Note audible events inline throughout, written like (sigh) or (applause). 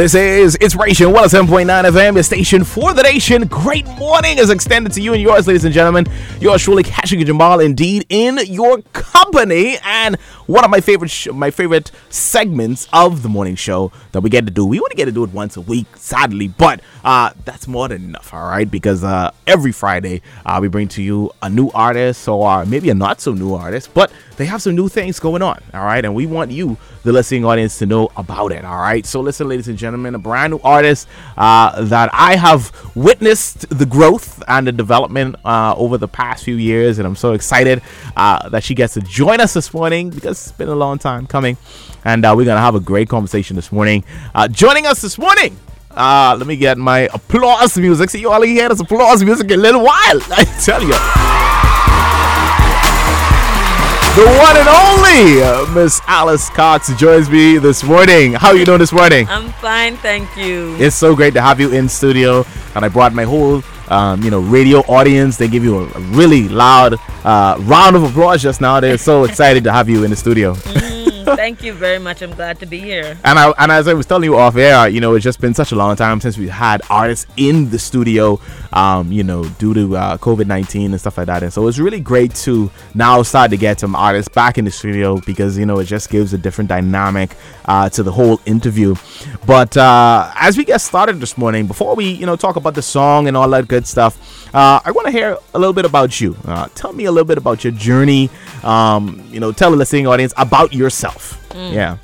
This is It's Inspiration 107.9 FM, the station for the nation. Great morning is extended to you and yours, ladies and gentlemen. Yours truly, Keshagen Jamal, indeed, in your company. And one of my favorite sh- my favorite segments of the morning show that we get to do. We only get to do it once a week, sadly, but uh, that's more than enough, all right? Because uh, every Friday uh, we bring to you a new artist or maybe a not so new artist, but they have some new things going on, all right? And we want you, the listening audience, to know about it, all right? So listen, ladies and gentlemen, a brand new artist uh, that I have witnessed the growth and the development uh, over the past few years, and I'm so excited uh, that she gets to join us this morning because it's been a long time coming, and uh, we're gonna have a great conversation this morning. Uh, joining us this morning. Uh, let me get my applause music. See, you all hear this applause music in a little while. (laughs) I tell you. The one and only uh, Miss Alice Cox joins me this morning. How are you doing this morning? I'm fine, thank you. It's so great to have you in studio, and I brought my whole, um, you know, radio audience. They give you a, really loud uh, round of applause just now. They're so excited to have you in the studio. (laughs) Thank you very much. I'm glad to be here. And I, and as I was telling you off air, you know, it's just been such a long time since we had artists in the studio, um, you know, due to uh, COVID nineteen and stuff like that. And so it's really great to now start to get some artists back in the studio because you know it just gives a different dynamic uh, to the whole interview. But uh, as we get started this morning, before we you know talk about the song and all that good stuff, uh, I want to hear a little bit about you. Uh, tell me a little bit about your journey. Um, you know, tell the listening audience about yourself. Yeah.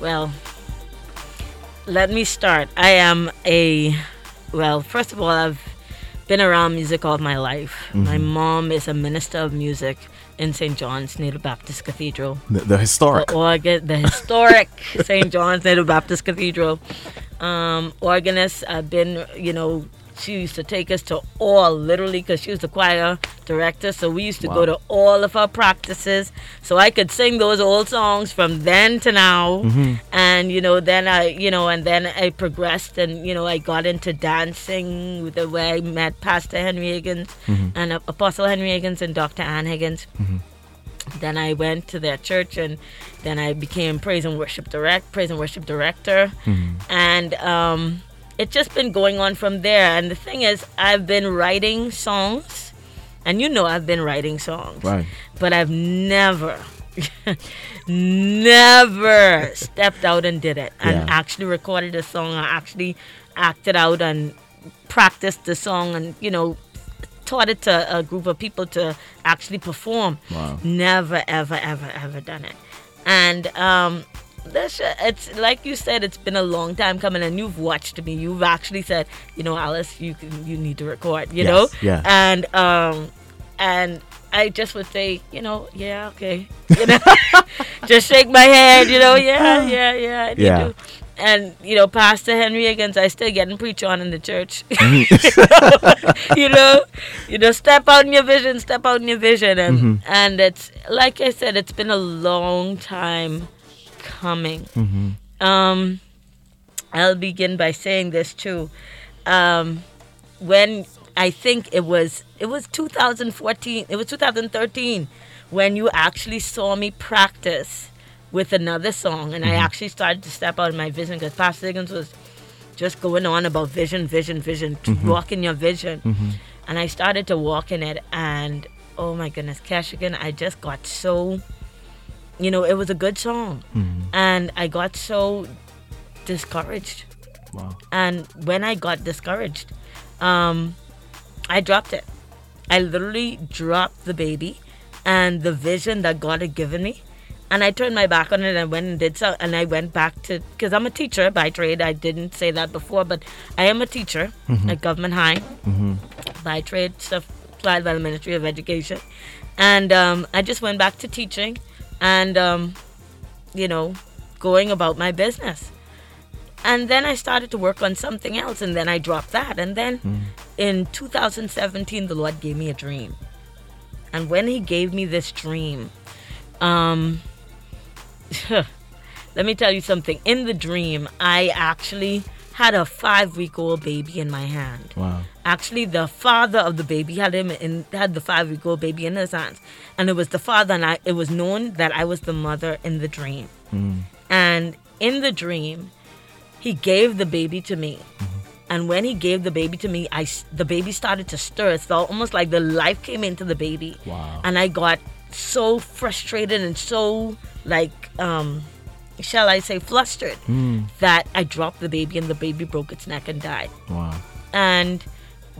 Well, let me start. I am a, well, first of all, I've been around music all my life. My mom is a minister of music in St. John's Native Baptist Cathedral. The, the historic. The organ, the historic (laughs) St. John's Native Baptist Cathedral. Um, organist, I've been, you know, she used to take us to all, literally, because she was the choir director. So we used to Wow. go to all of her practices. So I could sing those old songs from then to now. And, you know, then I, you know, and then I progressed and, you know, I got into dancing with the way I met Pastor Henry Higgins and uh, Apostle Henry Higgins and Dr. Ann Higgins then I went to their church and then I became praise and worship direct praise and worship director and um, it's just been going on from there and the thing is I've been writing songs and you know I've been writing songs Right. but I've never (laughs) never stepped out and did it and Yeah. actually recorded a song I actually acted out and practiced the song and you know taught it to a group of people to actually perform Wow. never ever ever ever done it and um that's it's like you said it's been a long time coming and you've watched me. You've actually said you know alice you can you need to record you Yes, know yeah. and um and I just would say, you know, yeah, okay, (laughs) you know, (laughs) just shake my head, you know, yeah, (sighs) yeah, yeah, Yeah. to. And you know, Pastor Henry Higgins, I still getting preach on in the church. (laughs) you know, you know, step out in your vision, step out in your vision, and and it's like I said, it's been a long time coming. Um, I'll begin by saying this too. Um, when I think it was it was 2014, it was 2013 when you actually saw me practice with another song, and I actually started to step out of my vision because Pastor Higgins was just going on about vision, vision, vision, to walk in your vision, and I started to walk in it, and oh my goodness, Keshagen, I just got so, you know, it was a good song, and I got so discouraged Wow. and when I got discouraged, um, I dropped it. I literally dropped the baby and the vision that God had given me. And I turned my back on it and went and did so. And I went back to, because I'm a teacher by trade. I didn't say that before, but I am a teacher at Government High by trade, stuff applied by the Ministry of Education. And um, I just went back to teaching and, um, you know, going about my business. And then I started to work on something else, and then I dropped that. And then in 2017, the Lord gave me a dream. And when He gave me this dream, um, (laughs) let me tell you something. In the dream, I actually had a five week old baby in my hand. Wow. Actually, the father of the baby had him in had the five week old baby in his hands, and it was the father, and I, it was known that I was the mother in the dream. And in the dream, he gave the baby to me. And when he gave the baby to me, I the baby started to stir. It's al- almost like the life came into the baby. Wow. And I got so frustrated and so like um shall I say flustered hmm. that I dropped the baby and the baby broke its neck and died. Wow. And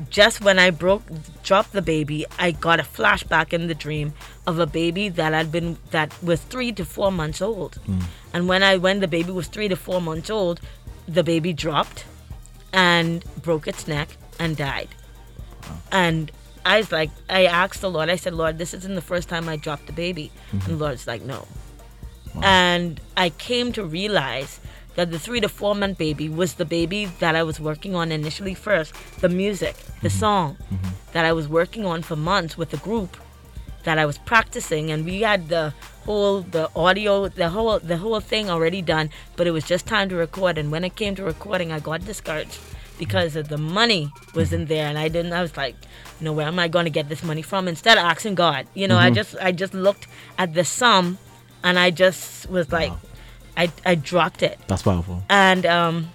just when I broke dropped the baby, I got a flashback in the dream of a baby that had been that was three to four months old. Hmm. And when I when the baby was three to four months old, the baby dropped and broke its neck and died. And I was like, I asked the Lord, I said, Lord, this isn't the first time I dropped the baby. And mm-hmm. the Lord's like, no. And I came to realize that the three to four month baby was the baby that I was working on initially first, the music, the mm-hmm. song mm-hmm. that I was working on for months with the group that I was practicing. And we had the whole the audio the whole the whole thing already done but it was just time to record. And when it came to recording I got discouraged because of the money wasn't mm-hmm. there. And I didn't I was like you know where am I going to get this money from? Instead of asking God you know I just I just looked at the sum and I just was like I I dropped it. That's powerful. and um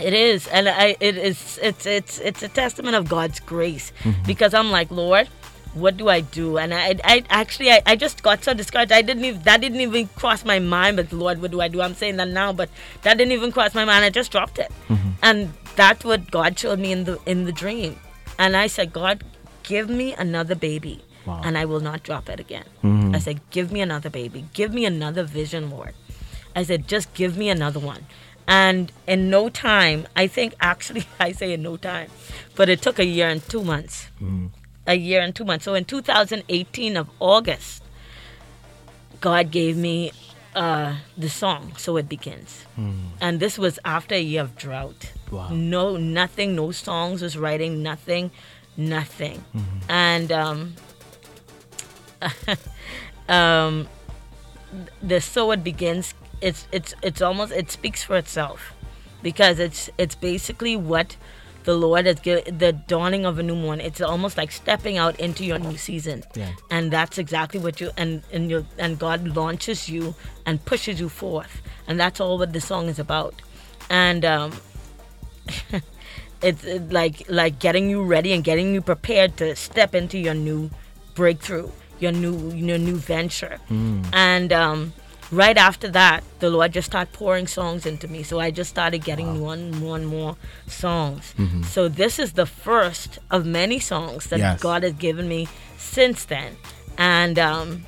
it is. And i it is it's it's it's a testament of god's grace. Because i'm like lord what do i do? And i i actually I, I just got so discouraged. I didn't even that didn't even cross my mind but lord what do i do? I'm saying that now but that didn't even cross my mind. I just dropped it. And that's what god showed me in the in the dream. And i said god give me another baby Wow. and i will not drop it again i said give me another baby give me another vision lord I said, just give me another one. And in no time, I think (laughs) actually, I say in no time, but it took a year and two months. A year and two months. So in 2018 of August, God gave me uh, the song, So It Begins. And this was after a year of drought. Wow. No, nothing, no songs was writing, nothing, nothing. And um, (laughs) um, the so it begins it's it's it's almost it speaks for itself. Because it's it's basically what the lord has given the dawning of a new morning it's almost like stepping out into your new season. Yeah. and that's exactly what you and and you and god launches you and pushes you forth. And that's all what the song is about. And um (laughs) it's like like getting you ready and getting you prepared to step into your new breakthrough your new your new venture. And um right after that the lord just started pouring songs into me. So i just started getting more one more and more songs. So this is the first of many songs that Yes. god has given me since then. And um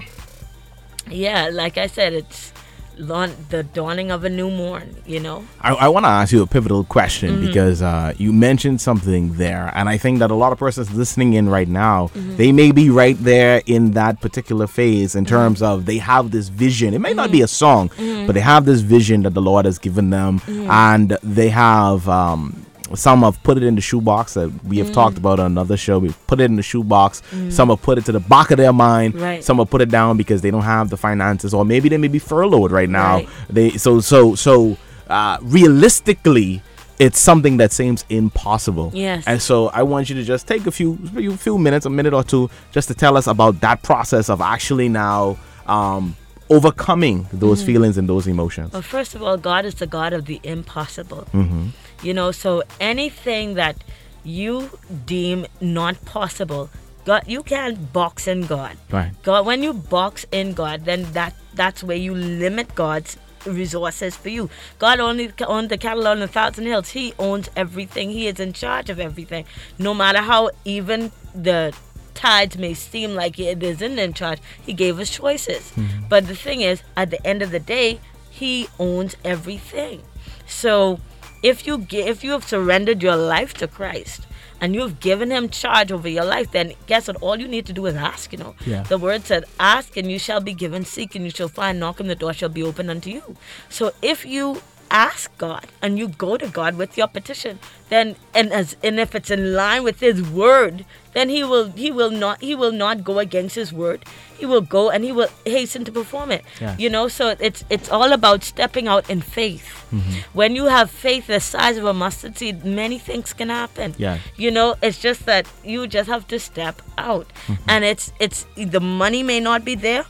yeah like i said it's lawn, the dawning of a new morn you know I, I want to ask you a pivotal question Mm-hmm. because uh, you mentioned something there, and I think that a lot of persons listening in right now, Mm-hmm. they may be right there in that particular phase Mm-hmm. in terms of they have this vision. It may not be a song, but they have this vision that the Lord has given them, Mm-hmm. and they have. Um, some have put it in the shoebox that we have talked Mm. about on another show. We've put it in the shoebox. Some have put it to the back of their mind. Right. Some have put it down because they don't have the finances, or maybe they may be furloughed right now. Right. They so so so uh, realistically, it's something that seems impossible. Yes. And so I want you to just take a few few few minutes, a minute or two, just to tell us about that process of actually now um, overcoming those feelings and those emotions. Well, first of all, God is the God of the impossible. Mm-hmm. You know, so anything that you deem not possible, God, you can't box in God. Right. God, when you box in God, then that that's where you limit God's resources for you. God only owns the cattle on a thousand hills. He owns everything. He is in charge of everything. No matter how even the tides may seem like it isn't in charge, He gave us choices. Mm-hmm. But the thing is, at the end of the day, He owns everything. So if you if you have surrendered your life to Christ and you've given him charge over your life, then guess what? All you need to do is ask, you know. Yeah. The word said, Ask and you shall be given, seek and you shall find, knock and the door shall be open unto you. So if you ask God and you go to God with your petition, then and as and if it's in line with his word, then he will he will not he will not go against his word. He will go and he will hasten to perform it. Yeah. You know, so it's it's all about stepping out in faith. Mm-hmm. When you have faith the size of a mustard seed, many things can happen. Yeah. You know, it's just that you just have to step out. Mm-hmm. And it's it's the money may not be there,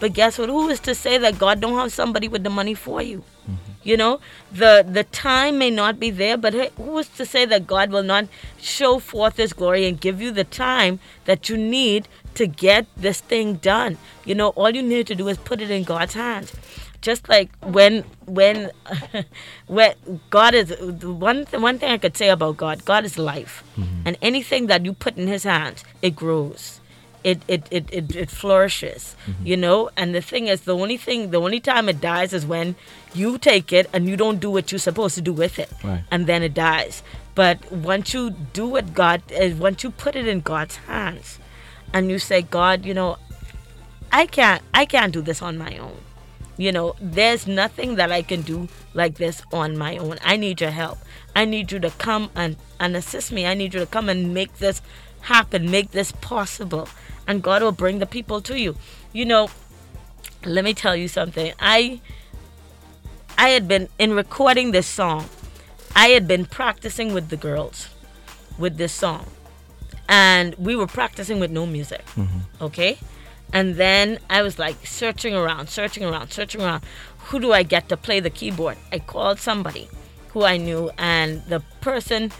But guess what? Who is to say that God don't have somebody with the money for you? Mm-hmm. You know, the the time may not be there, but who is to say that God will not show forth His glory and give you the time that you need to get this thing done? You know, all you need to do is put it in God's hands. Just like when when (laughs) when God is one th- one thing I could say about God, God is life, mm-hmm. and anything that you put in His hands, it grows it it, it, it, it flourishes you know? And the thing is the only thing the only time it dies is when you take it and you don't do what you're supposed to do with it. Right. and then it dies. But once you do what god uh, once you put it in god's hands and you say god you know i can't i can't do this on my own. You know there's nothing that i can do like this on my own. I need your help. I need you to come and and assist me. I need you to come and make this happen make this possible and god will bring the people to you. You know let me tell you something. I i had been in recording this song i had been practicing with the girls with this song. And we were practicing with no music mm-hmm. okay? And then i was like searching around searching around searching around. Who do i get to play the keyboard? I called somebody who i knew and the person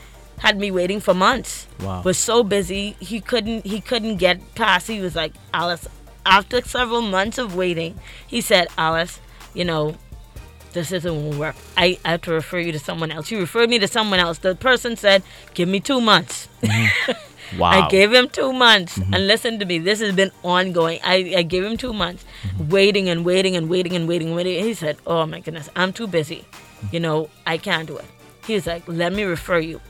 had me waiting for months Wow. was so busy he couldn't he couldn't get past he was like alice after several months of waiting he said alice you know this isn't gonna work. I, I have to refer you to someone else. You referred me to someone else. The person said, Give me two months. Mm-hmm. (laughs) Wow. I gave him two months. Mm-hmm. And listen to me, this has been ongoing. I, I gave him two months, mm-hmm. waiting and waiting and waiting and waiting and waiting. He said, Oh my goodness, I'm too busy. You know, I can't do it. He's like, Let me refer you.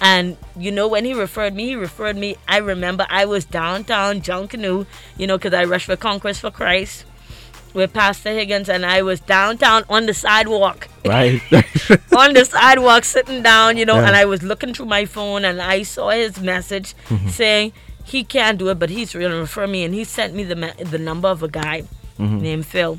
And you know, when he referred me, he referred me. I remember I was downtown Junkanoo, you know, because I rushed for Conquest for Christ with Pastor Higgins, and I was downtown on the sidewalk (laughs) right. (laughs) on the sidewalk sitting down, you know, Yeah. and I was looking through my phone and I saw his message Mm-hmm. saying he can't do it, but he's going to refer me. And he sent me the, me- the number of a guy Mm-hmm. named Phil.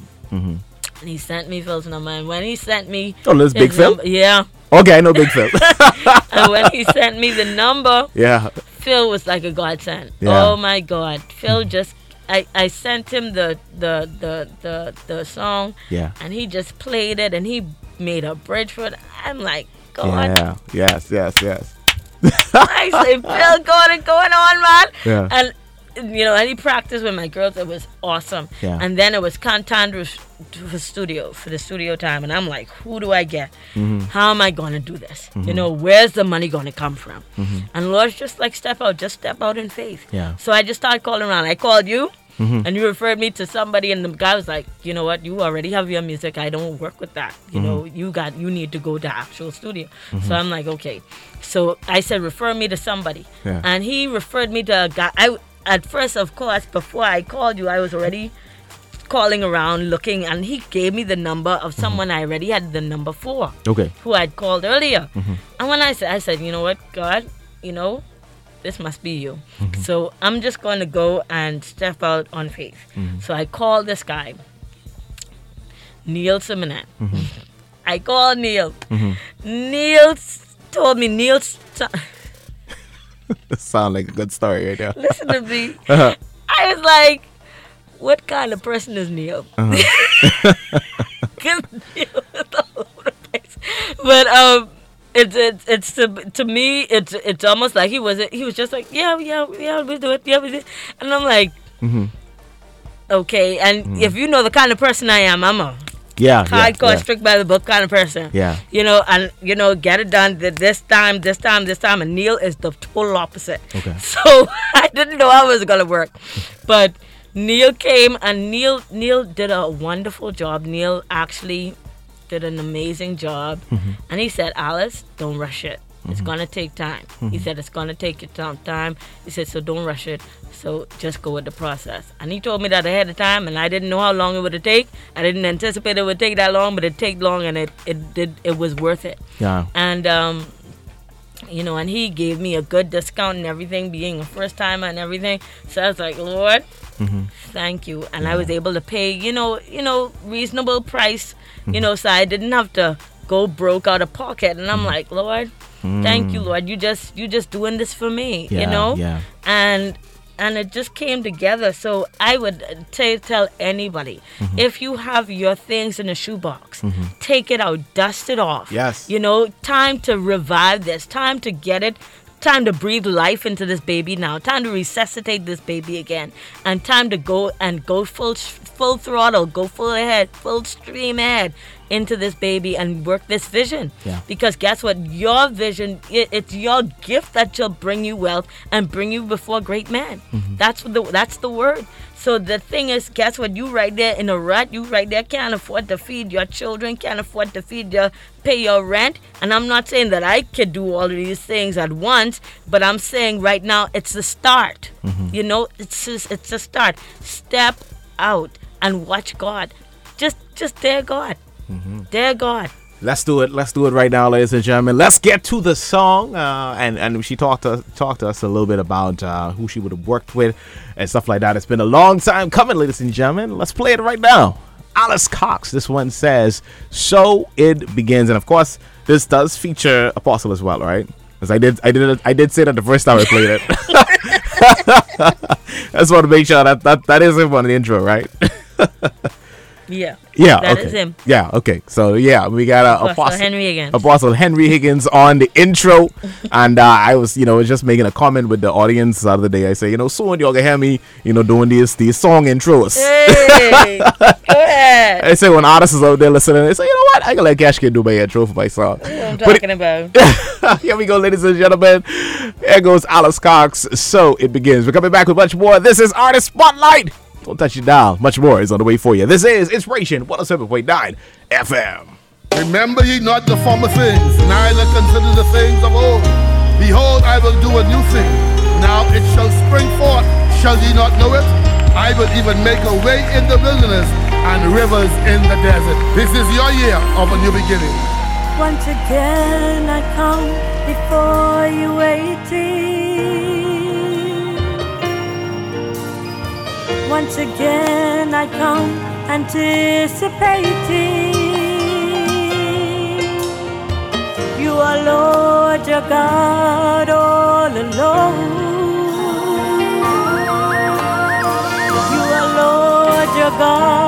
And he sent me Phil's number. And when he sent me. Oh, this Big Phil? number- yeah. okay, I know Big Phil. (laughs) And when he (laughs) sent me the number, yeah. Phil was like a godsend. Yeah. Oh my God. Phil just. I, I sent him the, the, the, the, the song Yeah. and he just played it and he made a bridge for it. I'm like, God Yeah. Yes. Yes. Yes. I say, Phil, (laughs) going going on, man. Yeah. And you know, any practice with my girls. It was awesome. Yeah. And then it was Cantandra for studio for the studio time, and I'm like, who do I get? Mm-hmm. How am I gonna do this? You know, where's the money gonna come from? Mm-hmm. And Lord's just like step out, just step out in faith. Yeah. So I just started calling around. I called you. Mm-hmm. And you referred me to somebody, and the guy was like, "You know what? You already have your music. I don't work with that. You know, Mm-hmm. you got you need to go to actual studio." So I'm like, "Okay." So I said, "Refer me to somebody," Yeah. and he referred me to a guy. I at first, of course, before I called you, I was already calling around looking, and he gave me the number of Mm-hmm. someone I already had the number for Okay. who I'd called earlier. Mm-hmm. And when I said, I said, you know what, God, you know, this must be you. Mm-hmm. So I'm just going to go and step out on faith. Mm-hmm. So I called this guy, Neil Simonet. Mm-hmm. I called Neil. Neil told me, Neil, st- (laughs) That sound like a good story right there. listen to me. (laughs) Uh-huh. I was like, what kind of person is Neil? Uh-huh. (laughs) 'Cause Neil is all over the place. But um, it's it's it's to, to me it's it's almost like he was he was just like yeah yeah yeah we do it yeah we do it. and I'm like Mm-hmm. okay and if you know the kind of person I am I'm a Yeah. Hardcore Yeah. strict by the book kind of person Yeah. you know and you know get it done this time this time this time and Neil is the total opposite Okay. (laughs) so (laughs) I didn't know how it was gonna work but Neil came and Neil Neil did a wonderful job Neil actually did an amazing job Mm-hmm. and he said Alice don't rush it it's mm-hmm. gonna take time. He mm-hmm. said it's gonna take you some time. He said so don't rush it. So just go with the process. And he told me that ahead of time and I didn't know how long it would take. I didn't anticipate it would take that long but it took long and it, it did it was worth it. Yeah. and um you know and he gave me a good discount and everything being a first timer and everything. So i was like lord mm-hmm. thank you. And i was able to pay you know you know reasonable price you know so i didn't have to go broke out of pocket. And i'm like lord thank you lord you just you just doing this for me Yeah, you know yeah. and and it just came together. So I would t- tell anybody Mm-hmm. if you have your things in a shoebox, take it out, dust it off. Yes. You know, time to revive this, time to get it. Time to breathe life into this baby now. Time to resuscitate this baby again, and time to go and go full full throttle, go full ahead, full stream ahead into this baby and work this vision. Yeah. Because guess what? Your vision, it, it's your gift that shall bring you wealth and bring you before great men. Mm-hmm. That's what the that's the word. So the thing is, guess what? You right there in a rut. You right there can't afford to feed your children, can't afford to feed your pay your rent. And I'm not saying that I could do all of these things at once, but I'm saying right now it's the start. Mm-hmm. You know, it's just, it's a start. Step out and watch God. Just just dare God. Mm-hmm. Dare God. Let's do it. Let's do it right now, ladies and gentlemen. Let's get to the song. Uh, and and she talked to talked to us a little bit about uh, who she would have worked with and stuff like that. It's been a long time coming, ladies and gentlemen. Let's play it right now. Alice Cox. This one says, "So it begins," and of course, this does feature Apostle as well, right? Because I did, I did, I did say that the first time I played it. I (laughs) just want to make sure that that, that is him on the intro, right? (laughs) Yeah. Yeah, That okay. is him. Yeah, okay. So yeah, we got uh, Apostle Henry Higgins. Apostle Henry Higgins on the intro, (laughs) and uh, I was, you know, just making a comment with the audience the other day. I say, you know, soon y'all can hear me, you know, doing these these song intros. Hey, go (laughs) ahead. I say when artists is out there listening, they say, you know what, I can let Cash Kid do my intro for my song. What I'm But talking about. (laughs) Here we go, ladies and gentlemen. There goes Alice Cox. So it begins. We're coming back with much more. This is Artist Spotlight. Don't touch your dial. Much more is on the way for you. This is Inspiration 107.9 FM. Remember ye not the former things, neither consider the things of old. Behold, I will do a new thing. Now it shall spring forth. Shall ye not know it? I will even make a way in the wilderness and rivers in the desert. This is your year of a new beginning. Once again I come before you waiting. Once again I come anticipating. You are Lord, your God all alone. You are Lord, your God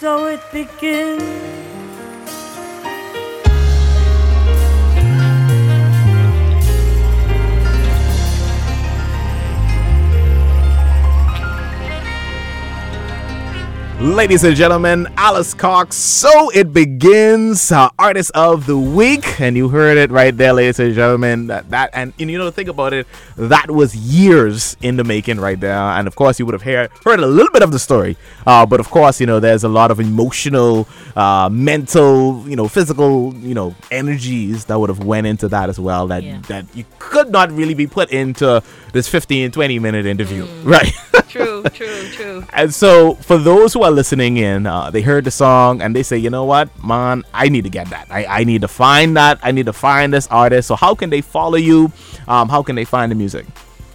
So it begins. Ladies and gentlemen, Alice Cox. So it begins, uh, artist of the week, and you heard it right there, ladies and gentlemen. That, that and, and you know, think about it, that was years in the making, right there. And of course, you would have heard heard a little bit of the story, uh, but of course, you know, there's a lot of emotional, uh, mental, you know, physical, you know, energies that would have went into that as well. That Yeah. that you could not really be put into this 15, 20 minute interview, right? (laughs) True, true, true. And so, for those who are listening in, uh, they heard the song and they say, you know what, man, I need to get that. I, I need to find that. I need to find this artist. So, how can they follow you? Um, how can they find the music?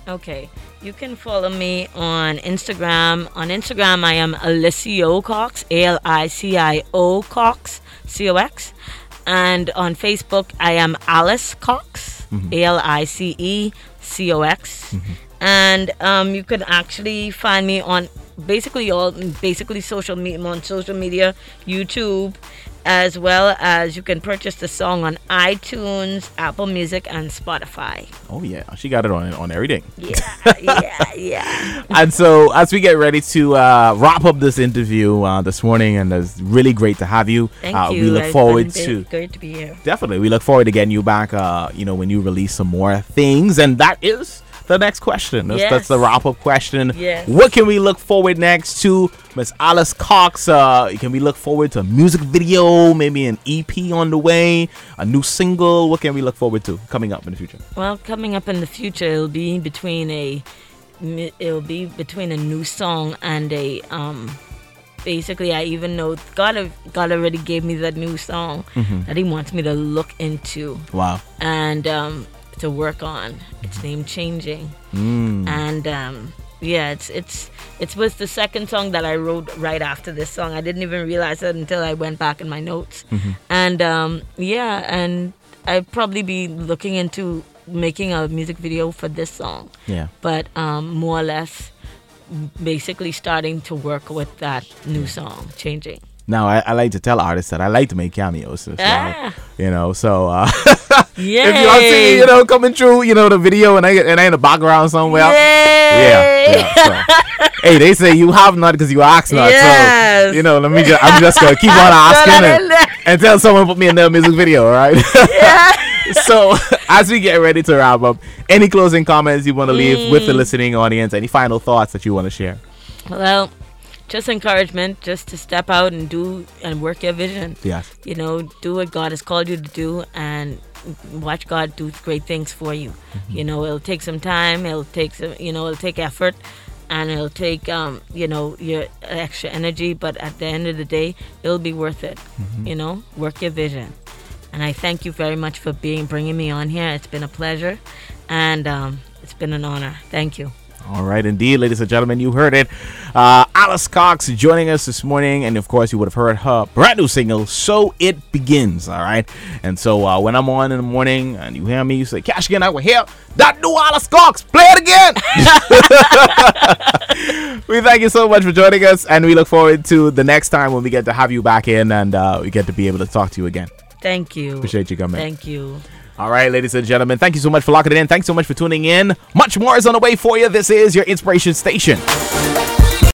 Okay. You can follow me on Instagram. On Instagram, I am Alicio Cox, A L I C I O Cox, C O X. And on Facebook, I am Alice Cox, A L I C E C O X. And um, you can actually find me on basically all basically social media on social media, YouTube, as well as you can purchase the song on iTunes, Apple Music, and Spotify. Oh, yeah, she got it on on everything. Yeah, yeah, yeah. (laughs) and so, as we get ready to uh, wrap up this interview uh, this morning, and it's really great to have you. Thank uh, you. We look It's forward to. great to be here. Definitely. We look forward to getting you back, uh, you know, when you release some more things. And that is the next question. That's, that's the wrap up question. Yes. What can we look forward next to? Miss Alice Cox, uh, can we look forward to a music video, maybe an EP on the way, a new single? What can we look forward to coming up in the future? Well, coming up in the future, it'll be between a, it'll be between a new song and a um. Basically, I even know God. God already gave me that new song Mm-hmm. that He wants me to look into Wow. and um, to work on. It's name "Changing," Mm. and um, yeah, it's it's it was the second song that I wrote right after this song. I didn't even realize it until I went back in my notes, and um, yeah, and I'd probably be looking into making a music video for this song, Yeah. but um, more or less, basically starting to work with that new song, "Changing." Now, I, I like to tell artists that I like to make cameos. Ah. You know, so uh, Yeah, (laughs) if you want to see, you know, coming through, you know, the video and I and I in the background somewhere. Yeah, yeah. So, (laughs) hey, they say you have not because you asked not. So you know, let me just I'm just gonna keep on (laughs) asking and, tell someone to put me in their music video, all right? so as we get ready to wrap up, any closing comments you want to leave with the Mm. listening audience? Any final thoughts that you want to share? Well, just encouragement, just to step out and do and work your vision. Yes. You know, do what God has called you to do and watch God do great things for you. You know, it'll take some time, it'll take some, you know, it'll take effort and it'll take um, you know, your extra energy, but at the end of the day, it'll be worth it. You know, work your vision. And I thank you very much for being bringing me on here. It's been a pleasure and um, it's been an honor. Thank you. All right, indeed, ladies and gentlemen, you heard it. Uh, Alice Cox joining us this morning, and of course, you would have heard her brand new single, "So It Begins." All right, and so uh, when I'm on in the morning and you hear me, you say, "Keshagen, I will hear that new Alice Cox. Play it again." (laughs) we thank you so much for joining us, and we look forward to the next time when we get to have you back in and uh, we get to be able to talk to you again. Thank you. Appreciate you coming. Thank you. All right, ladies and gentlemen, thank you so much for locking it in. Thanks so much for tuning in. Much more is on the way for you. This is your inspiration station.